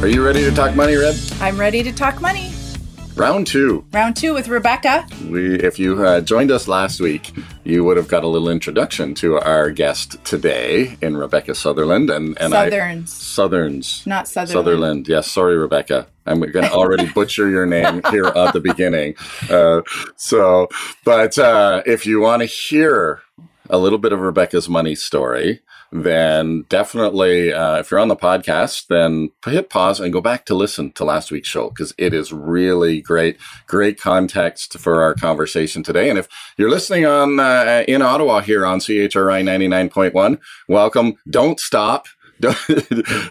Are you ready to talk money, Reb? I'm ready to talk money. Round two. Round two with Rebecca. We, if you uh, joined us last week, you would have got a little introduction to our guest today in Rebecca Sutherland and and Sutherns. I, Sutherns, Not Sutherland. Sutherland. Yes, sorry, Rebecca. I'm going to already butcher your name here at the beginning. Uh, so, but uh, if you want to hear a little bit of Rebecca's money story, then definitely, uh, if you're on the podcast, then hit pause and go back to listen to last week's show because it is really great, great context for our conversation today. And if you're listening on uh, in Ottawa here on CHRI 99.1, welcome. Don't stop.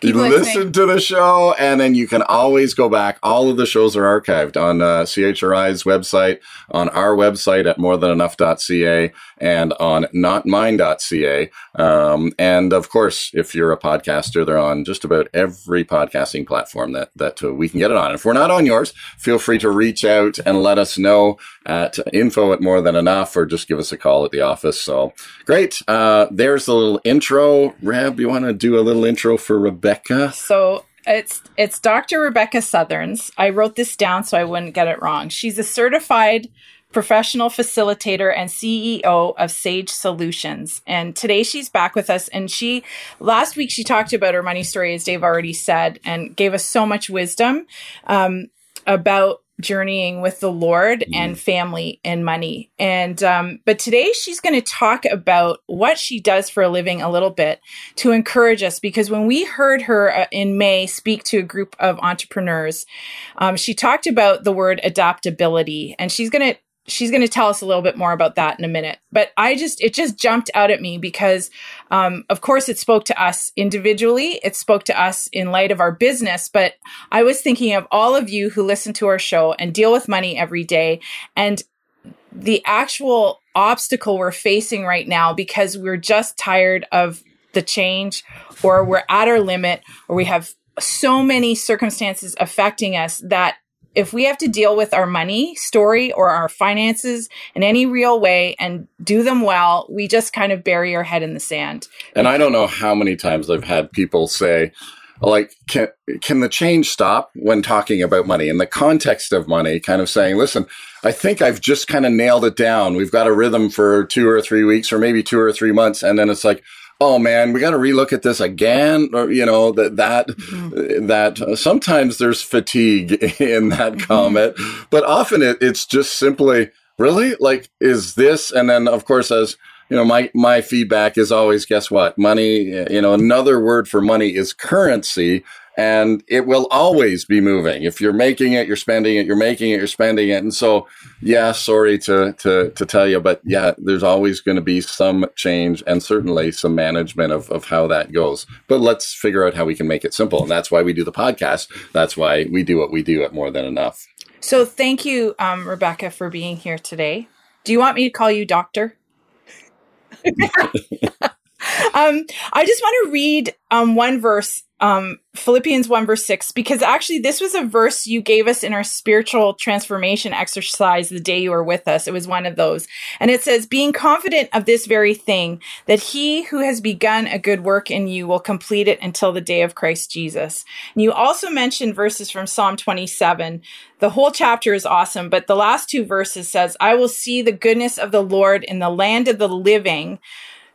you listen to the show and then you can always go back. All of the shows are archived on uh, CHRI's website, on our website at morethanenough.ca and on notmine.ca. Um, and of course, if you're a podcaster, they're on just about every podcasting platform that, that uh, we can get it on. If we're not on yours, feel free to reach out and let us know at info at more than enough or just give us a call at the office. So great. Uh, there's the little intro. Reb, you want to do a little intro for Rebecca? So it's it's Dr. Rebecca Sutherns. I wrote this down so I wouldn't get it wrong. She's a certified professional facilitator and CEO of Sage Solutions. And today she's back with us. And she, last week, she talked about her money story, as Dave already said, and gave us so much wisdom um, about journeying with the Lord and family and money. And, um, but today she's going to talk about what she does for a living a little bit to encourage us because when we heard her uh, in May speak to a group of entrepreneurs, um, she talked about the word adaptability and she's going to she's going to tell us a little bit more about that in a minute. But i just it just jumped out at me because um, of course it spoke to us individually. It spoke to us in light of our business. But i was thinking of all of you who listen to our show and deal with money every day and the actual obstacle we're facing right now because we're just tired of the change or we're at our limit or we have so many circumstances affecting us that if we have to deal with our money story or our finances in any real way and do them well, we just kind of bury our head in the sand. And I don't know how many times I've had people say, like, can, can the change stop when talking about money in the context of money, kind of saying, listen, I think I've just kind of nailed it down. We've got a rhythm for two or three weeks or maybe two or three months. And then it's like, oh man, we got to relook at this again. Or, you know, that, that, that uh, sometimes there's fatigue in that comment, but often it, it's just simply, really? Like, is this? And then of course, as, you know, my, my feedback is always, guess what? Money, you know, another word for money is currency and it will always be moving. If you're making it, you're spending it, you're making it, you're spending it. And so, yeah, sorry to, to, to tell you, but yeah, there's always going to be some change and certainly some management of, of how that goes. But let's figure out how we can make it simple. And that's why we do the podcast. That's why we do what we do at More Than Enough. So thank you, um, Rebecca, for being here today. Do you want me to call you doctor? um, I just want to read um, one verse, um, Philippians 1, verse 6, because actually, this was a verse you gave us in our spiritual transformation exercise the day you were with us. It was one of those. And it says, Being confident of this very thing, that he who has begun a good work in you will complete it until the day of Christ Jesus. And you also mentioned verses from Psalm 27. The whole chapter is awesome, but the last two verses says, I will see the goodness of the Lord in the land of the living.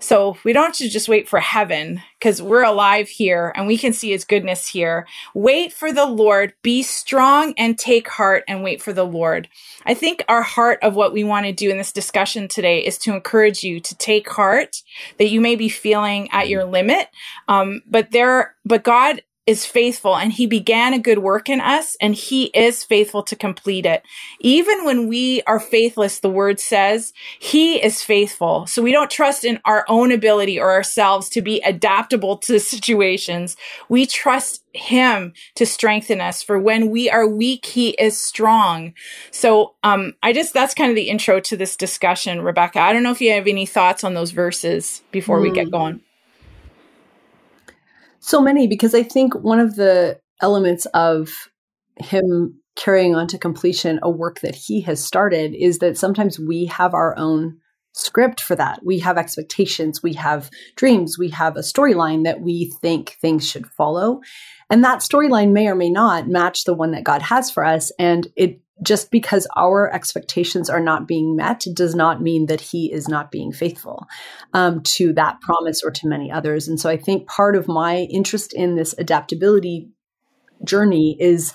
So we don't have to just wait for heaven because we're alive here and we can see his goodness here. Wait for the Lord, be strong and take heart and wait for the Lord. I think our heart of what we want to do in this discussion today is to encourage you to take heart that you may be feeling at your limit. Um, but there, but God is faithful and he began a good work in us and he is faithful to complete it. Even when we are faithless, the word says he is faithful. So we don't trust in our own ability or ourselves to be adaptable to situations. We trust him to strengthen us for when we are weak, he is strong. So, um, I just, that's kind of the intro to this discussion, Rebecca. I don't know if you have any thoughts on those verses before mm. we get hmm. going. So many, because I think one of the elements of him carrying on to completion a work that he has started is that sometimes we have our own script for that. We have expectations, we have dreams, we have a storyline that we think things should follow. And that storyline may or may not match the one that God has for us. And it just because our expectations are not being met does not mean that he is not being faithful um, to that promise or to many others. And so I think part of my interest in this adaptability journey is,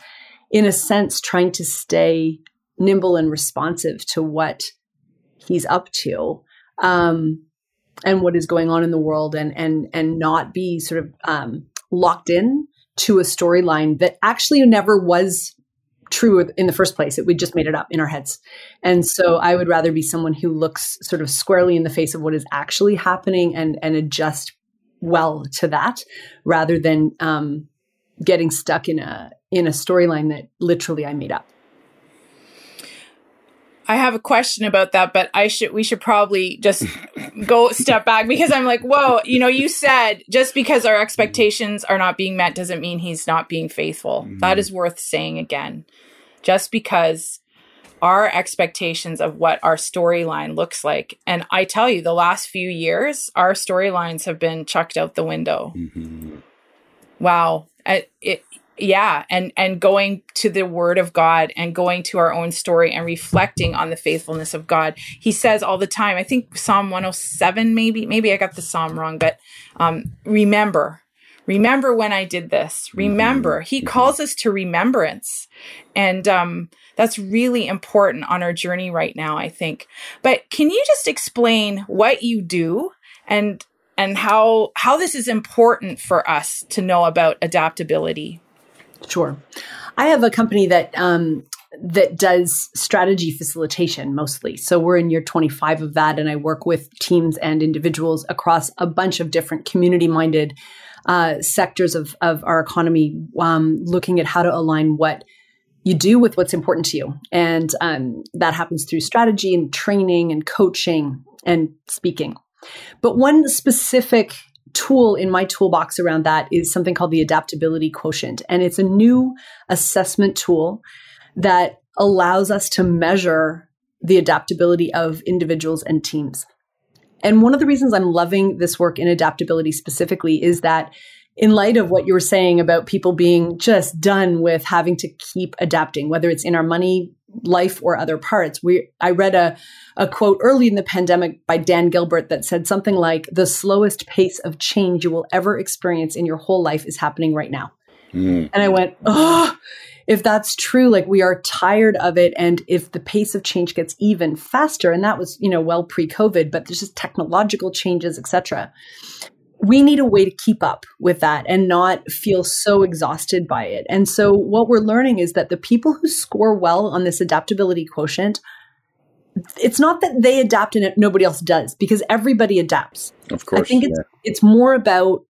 in a sense, trying to stay nimble and responsive to what he's up to. Um, and what is going on in the world and and and not be sort of um, locked in to a storyline that actually never was true in the first place. It, we just made it up in our heads. And so I would rather be someone who looks sort of squarely in the face of what is actually happening and, and adjust well to that rather than um, getting stuck in a in a storyline that literally I made up. I have a question about that, but I should we should probably just go step back because I'm like, whoa, you know, you said just because our expectations are not being met doesn't mean he's not being faithful. Mm-hmm. That is worth saying again. Just because our expectations of what our storyline looks like. And I tell you, the last few years, our storylines have been chucked out the window. Mm-hmm. Wow. It, it, yeah and and going to the word of god and going to our own story and reflecting on the faithfulness of god. He says all the time i think psalm 107 maybe maybe i got the psalm wrong but um, remember remember when i did this. Mm-hmm. remember. He mm-hmm. calls us to remembrance. And um, that's really important on our journey right now i think. But can you just explain what you do and and how how this is important for us to know about adaptability Sure. I have a company that um, that does strategy facilitation mostly. So we're in year 25 of that, and I work with teams and individuals across a bunch of different community minded uh, sectors of, of our economy, um, looking at how to align what you do with what's important to you. And um, that happens through strategy and training and coaching and speaking. But one specific tool in my toolbox around that is something called the adaptability quotient. And it's a new assessment tool that allows us to measure the adaptability of individuals and teams. And one of the reasons I'm loving this work in adaptability specifically is that in light of what you were saying about people being just done with having to keep adapting, whether it's in our money life or other parts. We I read a a quote early in the pandemic by Dan Gilbert that said something like the slowest pace of change you will ever experience in your whole life is happening right now. Mm. And I went, "Oh, if that's true, like we are tired of it and if the pace of change gets even faster and that was, you know, well pre-COVID, but there's just technological changes, etc we need a way to keep up with that and not feel so exhausted by it. And so, what we're learning is that the people who score well on this adaptability quotient, it's not that they adapt and nobody else does, because everybody adapts. Of course. I think it's, yeah. it's more about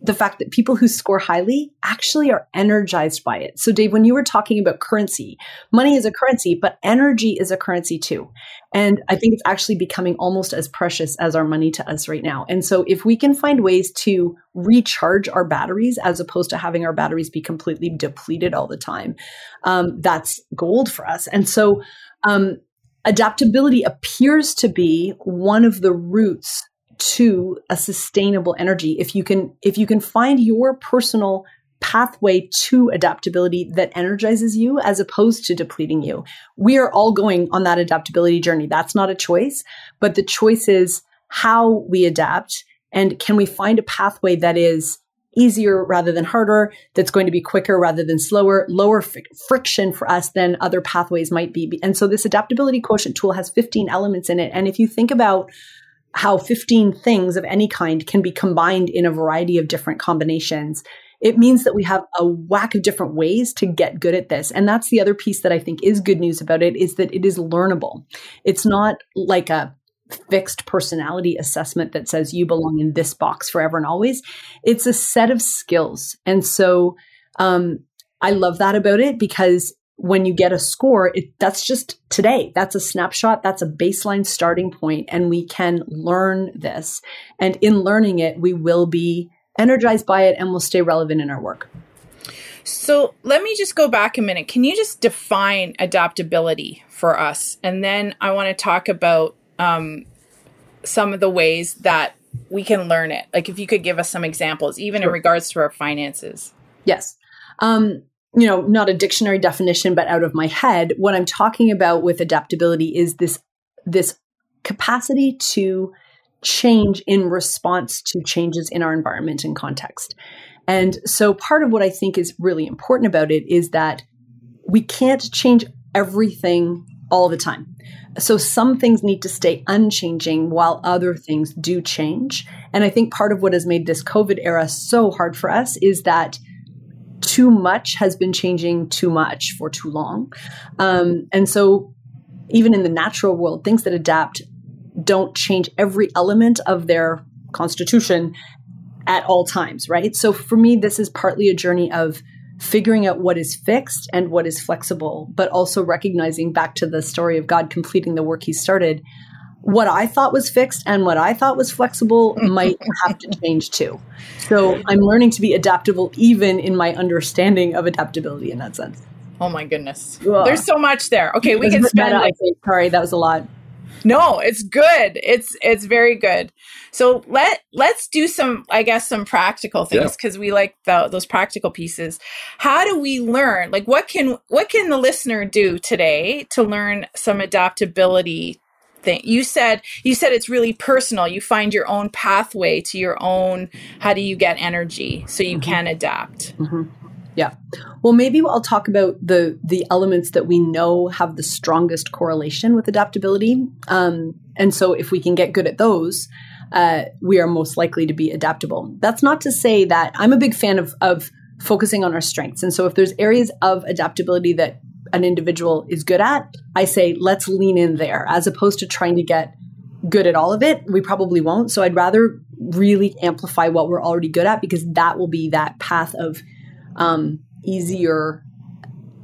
the fact that people who score highly actually are energized by it. So, Dave, when you were talking about currency, money is a currency, but energy is a currency too. And I think it's actually becoming almost as precious as our money to us right now. And so, if we can find ways to recharge our batteries as opposed to having our batteries be completely depleted all the time, um, that's gold for us. And so, um, adaptability appears to be one of the roots to a sustainable energy if you can if you can find your personal pathway to adaptability that energizes you as opposed to depleting you. We are all going on that adaptability journey. That's not a choice but the choice is how we adapt and can we find a pathway that is easier rather than harder that's going to be quicker rather than slower lower friction for us than other pathways might be. And so this adaptability quotient tool has 15 elements in it. And if you think about how 15 things of any kind can be combined in a variety of different combinations. it means that we have a whack of different ways to get good at this. And that's the other piece that I think is good news about it is that it is learnable. It's not like a fixed personality assessment that says you belong in this box forever and always. It's a set of skills. And so um, I love that about it because when you get a score, it, that's just today. That's a snapshot. That's a baseline starting point, and we can learn this. And in learning it, we will be energized by it and we'll stay relevant in our work. So let me just go back a minute. Can you just define adaptability for us? And then I want to talk about um, some of the ways that we can learn it. Like if you could give us some examples, even in regards to our finances. Yes. Um, you know, not a dictionary definition, but out of my head, what I'm talking about with adaptability is this this capacity to change in response to changes in our environment and context. And so part of what I think is really important about it is that we can't change everything all the time. So some things need to stay unchanging while other things do change. And I think part of what has made this COVID era so hard for us is that too much has been changing too much for too long. Um, and so even in the natural world, things that adapt don't change every element of their constitution at all times, right? So for me, this is partly a journey of figuring out what is fixed and what is flexible, but also recognizing back to the story of God completing the work he started. What I thought was fixed and what I thought was flexible might have to change too. So I'm learning to be adaptable even in my understanding of adaptability in that sense. Oh my goodness. Ugh. There's so much there. Okay, we can spend like, sorry, that was a lot. No, it's good. It's it's very good. So let let's do some, I guess, some practical things because yeah. we like the, those practical pieces. How do we learn? Like, what can what can the listener do today to learn some adaptability? Thing you said you said it's really personal. You find your own pathway to your own. How do you get energy so you mm-hmm. can adapt? Mm-hmm. Yeah. Well, maybe I'll talk about the the elements that we know have the strongest correlation with adaptability. Um, and so, if we can get good at those, uh, we are most likely to be adaptable. That's not to say that I'm a big fan of of focusing on our strengths. And so, if there's areas of adaptability that an individual is good at, I say let's lean in there, as opposed to trying to get good at all of it. We probably won't. So, I'd rather really amplify what we're already good at because that will be that path of um, easier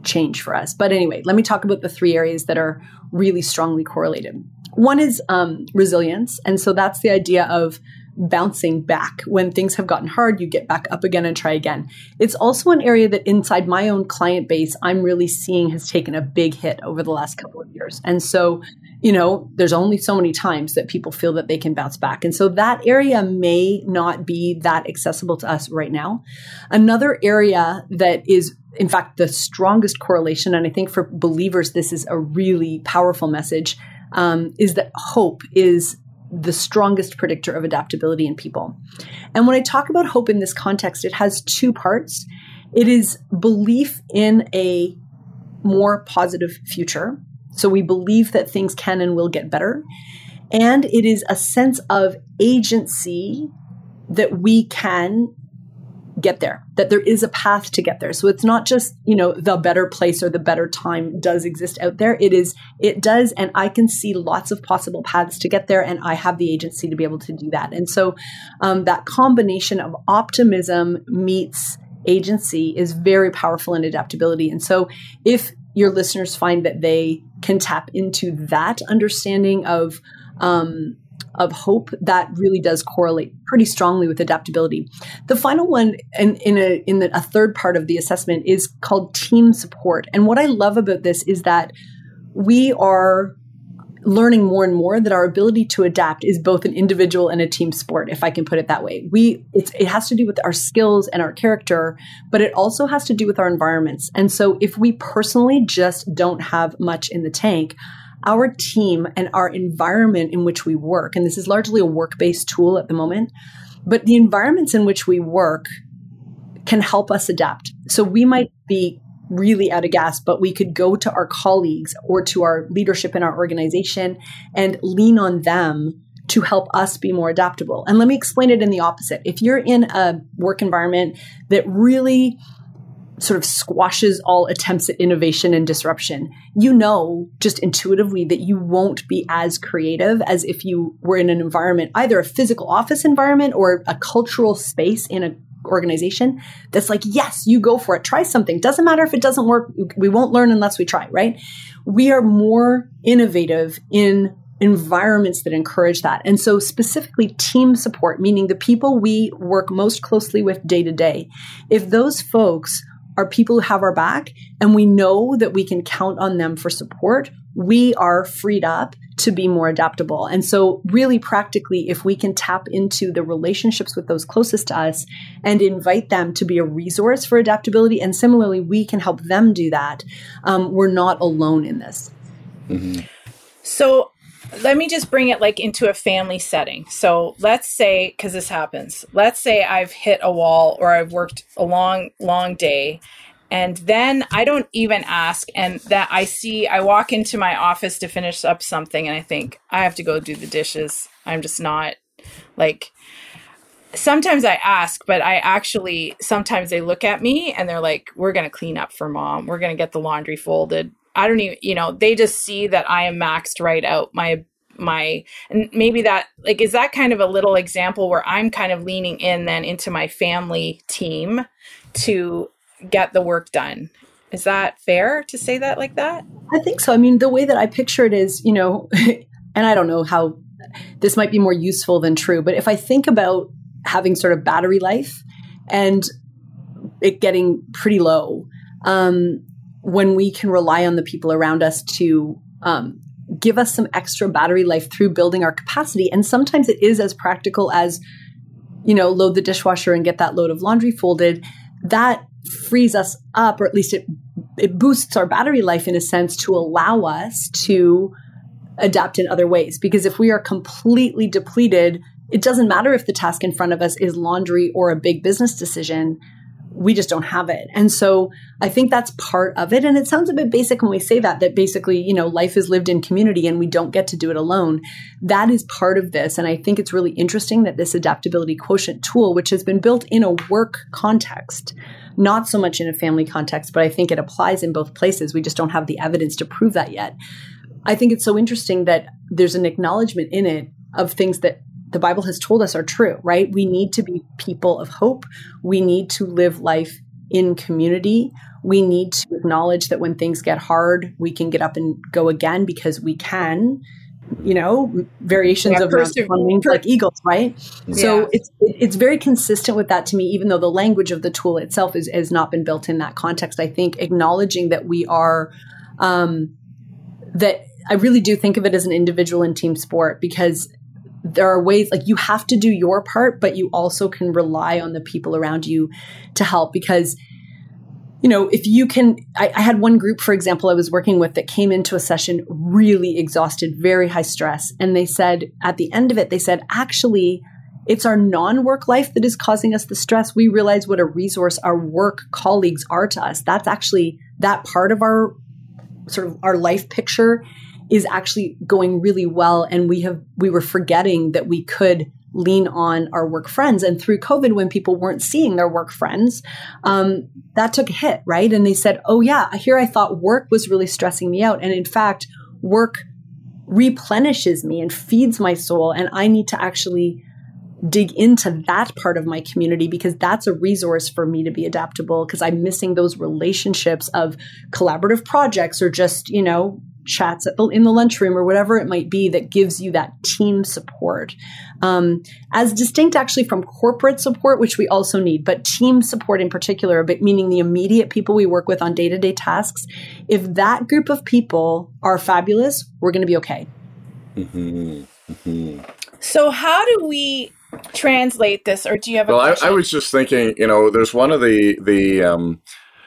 change for us. But anyway, let me talk about the three areas that are really strongly correlated. One is um, resilience. And so that's the idea of bouncing back. When things have gotten hard, you get back up again and try again. It's also an area that inside my own client base, I'm really seeing has taken a big hit over the last couple of years. And so, you know, there's only so many times that people feel that they can bounce back. And so that area may not be that accessible to us right now. Another area that is in fact, the strongest correlation, and I think for believers, this is a really powerful message, um, is that hope is the strongest predictor of adaptability in people. And when I talk about hope in this context, it has two parts. It is belief in a more positive future. So we believe that things can and will get better. And it is a sense of agency that we can get there, that there is a path to get there. So it's not just, you know, the better place or the better time does exist out there. It is, it does. And I can see lots of possible paths to get there. And I have the agency to be able to do that. And so um, that combination of optimism meets agency is very powerful in adaptability. And so if your listeners find that they can tap into that understanding of, um, of hope that really does correlate pretty strongly with adaptability. The final one, in, in a in the, a third part of the assessment, is called team support. And what I love about this is that we are learning more and more that our ability to adapt is both an individual and a team sport if i can put it that way we it has to do with our skills and our character but it also has to do with our environments and so if we personally just don't have much in the tank our team and our environment in which we work, and this is largely a work based tool at the moment, but the environments in which we work can help us adapt. So we might be really out of gas, but we could go to our colleagues or to our leadership in our organization and lean on them to help us be more adaptable. And let me explain it in the opposite. If you're in a work environment that really sort of squashes all attempts at innovation and disruption, you know just intuitively that you won't be as creative as if you were in an environment, either a physical office environment or a cultural space in an organization that's like, yes, you go for it. Try something. Doesn't matter if it doesn't work. We won't learn unless we try, right? We are more innovative in environments that encourage that. And so, specifically, team support, meaning the people we work most closely with day to day, if those folks are people who have our back and we know that we can count on them for support, we are freed up to be more adaptable. And so, really practically, if we can tap into the relationships with those closest to us and invite them to be a resource for adaptability, and similarly, we can help them do that, um, we're not alone in this. Mm-hmm. So, let me just bring it like into a family setting. So let's say, because this happens, let's say I've hit a wall or I've worked a long, long day. And then I don't even ask, and that I see, I walk into my office to finish up something, and I think I have to go do the dishes. I'm just not like, sometimes I ask, but I actually, sometimes they look at me and they're like, we're going to clean up for mom. We're going to get the laundry folded. I don't even, you know, they just see that I am maxed right out. My, my, and maybe that, like, is that kind of a little example where I'm kind of leaning in then into my family team to get the work done? Is that fair to say that like that? I think so. I mean, the way that I picture it is, you know, and I don't know how this might be more useful than true, but if I think about having sort of battery life and it getting pretty low, um, when we can rely on the people around us to um, give us some extra battery life through building our capacity. And sometimes it is as practical as, you know, load the dishwasher and get that load of laundry folded. That frees us up, or at least it it boosts our battery life in a sense to allow us to adapt in other ways. Because if we are completely depleted, it doesn't matter if the task in front of us is laundry or a big business decision we just don't have it. And so I think that's part of it. And it sounds a bit basic when we say that, that basically, you know, life is lived in community and we don't get to do it alone. That is part of this. And I think it's really interesting that this adaptability quotient tool, which has been built in a work context, not so much in a family context, but I think it applies in both places. We just don't have the evidence to prove that yet. I think it's so interesting that there's an acknowledgement in it of things that the Bible has told us are true, right? We need to be people of hope. We need to live life in community. We need to acknowledge that when things get hard, we can get up and go again because we can. You know, variations yeah, of wings like eagles, right? Yeah. So it's it's very consistent with that to me. Even though the language of the tool itself is has not been built in that context, I think acknowledging that we are um, that I really do think of it as an individual and team sport because there are ways like you have to do your part, but you also can rely on the people around you to help because you know, if you can, I, I, had one group, for example, I was working with that came into a session really exhausted, very high stress. And they said, at the end of it, they said, actually, it's our non work life that is causing us the stress. We realize what a resource our work colleagues are to us. That's actually that part of our sort of our life picture is actually going really well and we have we were forgetting that we could lean on our work friends. And through covid when people weren't seeing their work friends um, that took a hit right? And they said oh yeah here i thought work was really stressing me out. And in fact work replenishes me and feeds my soul and i need to actually dig into that part of my community because that's a resource for me to be adaptable because I'm missing those relationships of collaborative projects or just, you know, chats the, in the lunchroom or whatever it might be that gives you that team support. Um, as distinct actually from corporate support, which we also need, but team support in particular, but meaning the immediate people we work with on day to day tasks. If that group of people are fabulous, we're going to be okay. Mm-hmm. Mm-hmm. So, how do we translate this, or do you have? well, I, I, was just thinking. You know, there's one of the the um,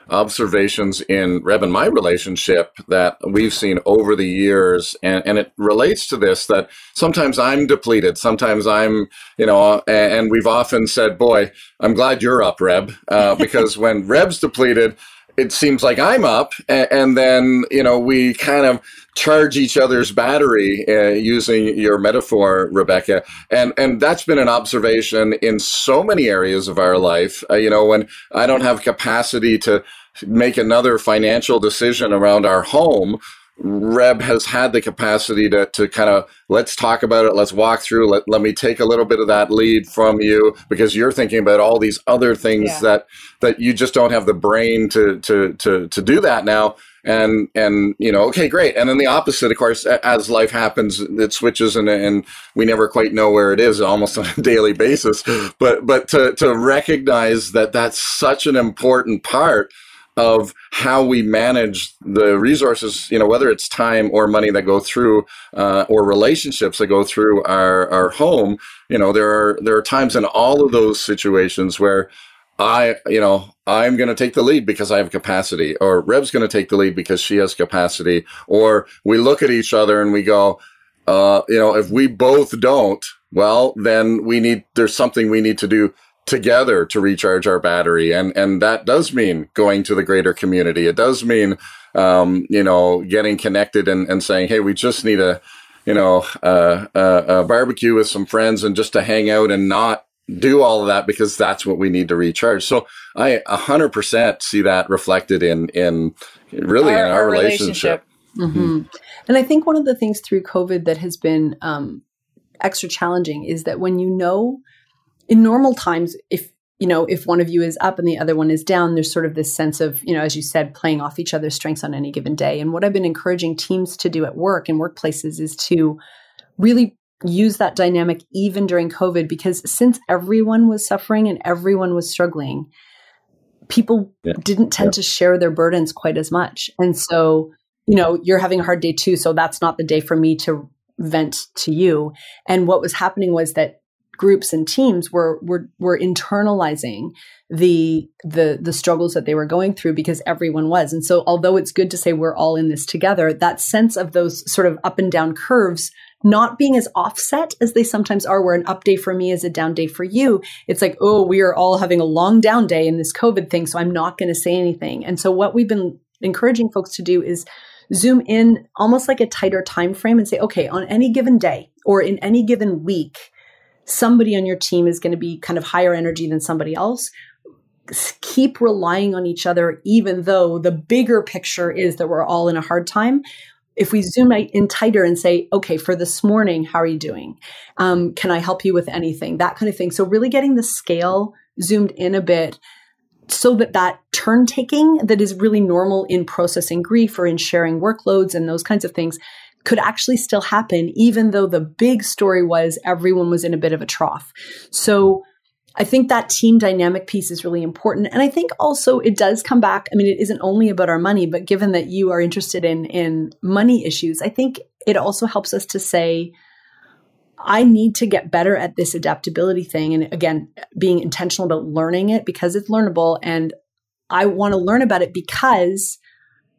observations in Reb and my relationship that we've seen over the years, and, and it relates to this that sometimes I'm depleted, sometimes I'm, you know, and, and we've often said, "Boy, I'm glad you're up, Reb," uh, because when Reb's depleted it seems like I'm up, and, and, then you know we kind of charge each other's battery uh, using your metaphor, Rebecca, and and that's been an observation in so many areas of our life. Uh, you know, when I don't have capacity to make another financial decision around our home, Reb has had the capacity to, to kind of let's talk about it, let's walk through, let, let me take a little bit of that lead from you because you're thinking about all these other things yeah. that that you just don't have the brain to to to to do that now. And and you know, okay, great. And then the opposite, of course, as life happens, it switches and and we never quite know where it is almost on a daily basis. But but to to recognize that that's such an important part of how we manage the resources, you know, whether it's time or money that go through, uh, or relationships that go through our, our home, you know, there are, there are times in all of those situations where I, you know, I'm going to take the lead because I have capacity or Reb's going to take the lead because she has capacity or we look at each other and we go, uh, you know, if we both don't, well, then we need, there's something we need to do together to recharge our battery. And, and that does mean going to the greater community. It does mean, um, you know, getting connected and, and saying, Hey, we just need a, you know, uh, uh, a barbecue with some friends and just to hang out and not do all of that because that's what we need to recharge. So I a hundred percent see that reflected in, in really our, in our, our relationship. relationship. Mm-hmm. And I think one of the things through COVID that has been, um, extra challenging is that when you know in normal times, if you know, if one of you is up and the other one is down, there's sort of this sense of, you know, as you said, playing off each other's strengths on any given day. And what I've been encouraging teams to do at work and workplaces is to really use that dynamic even during COVID, because since everyone was suffering and everyone was struggling, people yeah. didn't tend yeah. to share their burdens quite as much. And so, you know, you're having a hard day too. So that's not the day for me to vent to you. And what was happening was that groups and teams were were were internalizing the the the struggles that they were going through because everyone was. And so although it's good to say we're all in this together that sense of those sort of up and down curves not being as offset as they sometimes are where an up day for me is a down day for you it's like oh we are all having a long down day in this covid thing so i'm not going to say anything. And so what we've been encouraging folks to do is zoom in almost like a tighter time frame and say okay on any given day or in any given week somebody on your team is going to be kind of higher energy than somebody else keep relying on each other even though the bigger picture is that we're all in a hard time. If we zoom in tighter and say okay for this morning how are you doing? Um, can i help you with anything? That kind of thing. So really getting the scale zoomed in a bit so that that turn taking that is really normal in processing grief or in sharing workloads and those kinds of things could actually still happen, even though the big story was everyone was in a bit of a trough. So I think that team dynamic piece is really important. And I think also it does come back. I mean, it isn't only about our money, but given that you are interested in, in money issues, I think it also helps us to say, I need to get better at this adaptability thing. And again, being intentional about learning it because it's learnable. And I want to learn about it because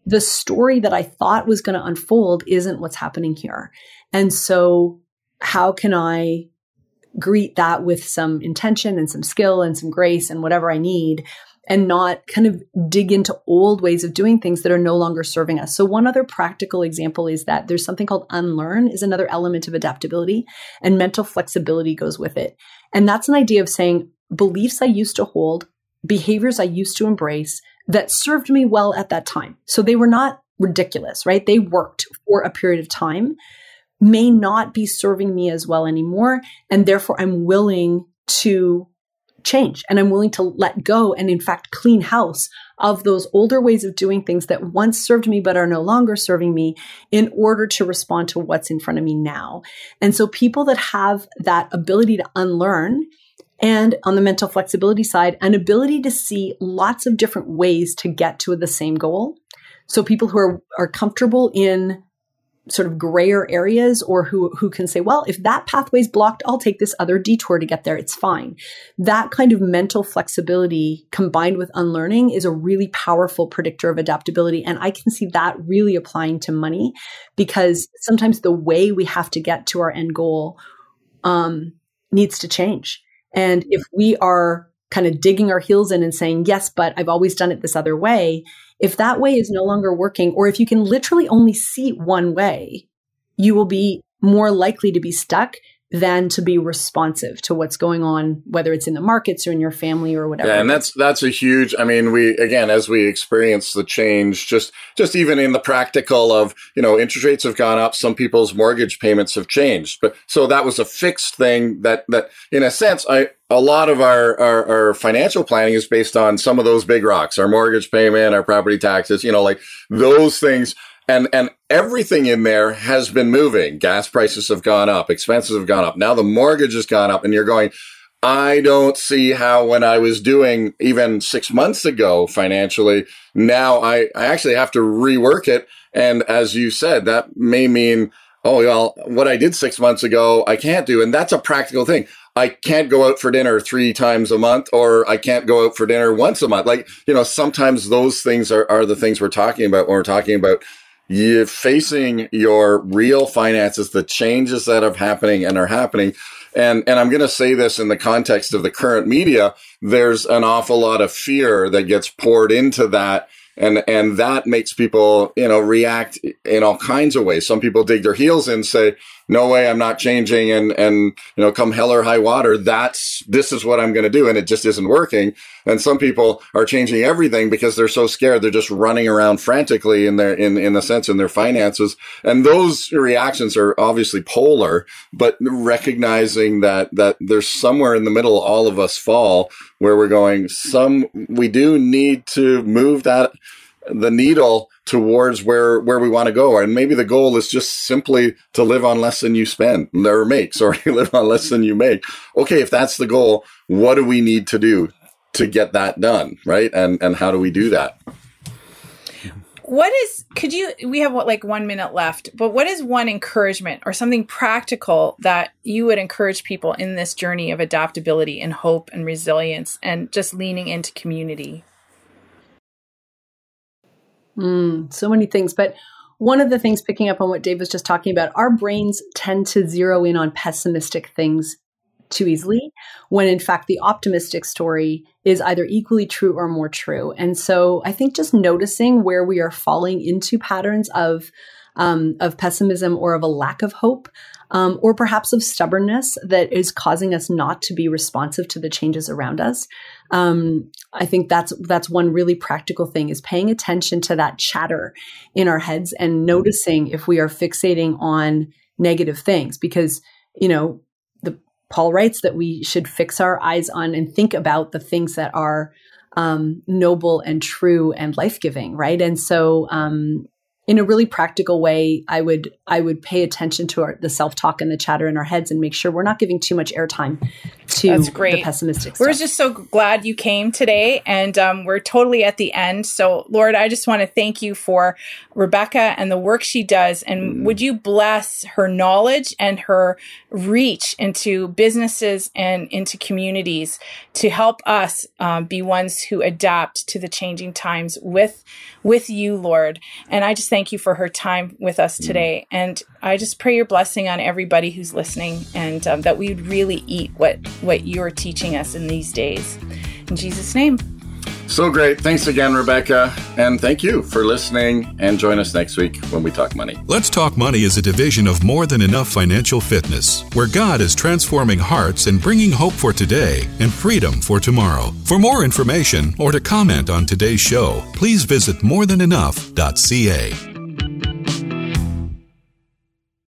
the story that I thought was going to unfold isn't what's happening here. And so, how can I greet that with some intention and some skill and some grace and whatever I need? And not kind of dig into old ways of doing things that are no longer serving us. So, one other practical example is that there's something called unlearn, is another element of adaptability, and mental flexibility goes with it. And that's an idea of saying beliefs I used to hold, behaviors I used to embrace, that served me well at that time. So they were not ridiculous, right? They worked for a period of time, may not be serving me as well anymore. And therefore, I'm willing to change and I'm willing to let go and, in fact, clean house of those older ways of doing things that once served me but are no longer serving me in order to respond to what's in front of me now. And so, people that have that ability to unlearn and on the mental flexibility side, an ability to see lots of different ways to get to the same goal. So people who are, are comfortable in sort of grayer areas or who, who can say, well, if that pathway is blocked, I'll take this other detour to get there. It's fine. That kind of mental flexibility combined with unlearning is a really powerful predictor of adaptability. And I can see that really applying to money because sometimes the way we have to get to our end goal um, needs to change. And if we are kind of digging our heels in and saying, yes, but I've always done it this other way, if that way is no longer working, or if you can literally only see one way, you will be more likely to be stuck than to be responsive to what's going on, whether it's in the markets or in your family or whatever. Yeah, and that's that's a huge. I mean, we again as we experience the change, just just even in the practical of you know interest rates have gone up, some people's mortgage payments have changed, but so that was a fixed thing that that in a sense I a lot of our, our, our, financial planning is based on some of those big rocks, our mortgage payment, our property taxes, you know, like those things and, and everything in there has been moving. Gas prices have gone up. Expenses have gone up. Now the mortgage has gone up and you're going, I don't see how when I was doing even six months ago financially, now I, I actually have to rework it. And as you said, that may mean, oh, well, what I did six months ago, I can't do. And that's a practical thing. I can't go out for dinner three times a month or I can't go out for dinner once a month. Like, you know, sometimes those things are, are the things we're talking about when we're talking about you're facing your real finances, the changes that are happening and are happening. And, and I'm going to say this in the context of the current media. There's an awful lot of fear that gets poured into that. And, and that makes people, you know, react in all kinds of ways. Some people dig their heels in and say, no way, I'm not changing. And, and, you know, come hell or high water, that's, this is what I'm going to do. And it just isn't working. And some people are changing everything because they're so scared. They're just running around frantically in their, in, in a sense, in their finances. And those reactions are obviously polar, but recognizing that, that there's somewhere in the middle, all of us fall where we're going, some, we do need to move that, the needle towards where where we want to go and maybe the goal is just simply to live on less than you spend or make sorry live on less than you make. Okay if that's the goal what do we need to do to get that done right? And and how do we do that? What is could you we have what like one minute left but what is one encouragement or something practical that you would encourage people in this journey of adaptability and hope and resilience and just leaning into community Mm, so many things. But one of the things, picking up on what Dave was just talking about, our brains tend to zero in on pessimistic things too easily, when in fact the optimistic story is either equally true or more true. And so I think just noticing where we are falling into patterns of um, of pessimism or of a lack of hope, um, or perhaps of stubbornness that is causing us not to be responsive to the changes around us. Um, I think that's that's one really practical thing is paying attention to that chatter in our heads and noticing if we are fixating on negative things because you know the Paul writes that we should fix our eyes on and think about the things that are um, noble and true and life giving, right? And so um, in a really practical way, I would I would pay attention to our, the self talk and the chatter in our heads and make sure we're not giving too much airtime to That's great. the pessimistic. We're just so glad you came today, and um, we're totally at the end. So, Lord, I just want to thank you for Rebecca and the work she does, and would you bless her knowledge and her reach into businesses and into communities to help us um, be ones who adapt to the changing times with with you, Lord. And I just thank you for her time with us mm. today. And I just pray your blessing on everybody who's listening and um, that we would really eat what, what you're teaching us in these days. In Jesus' name. So great. Thanks again, Rebecca. And thank you for listening. And join us next week when we talk money. Let's Talk Money is a division of More Than Enough Financial Fitness, where God is transforming hearts and bringing hope for today and freedom for tomorrow. For more information or to comment on today's show, please visit morethanenough.ca.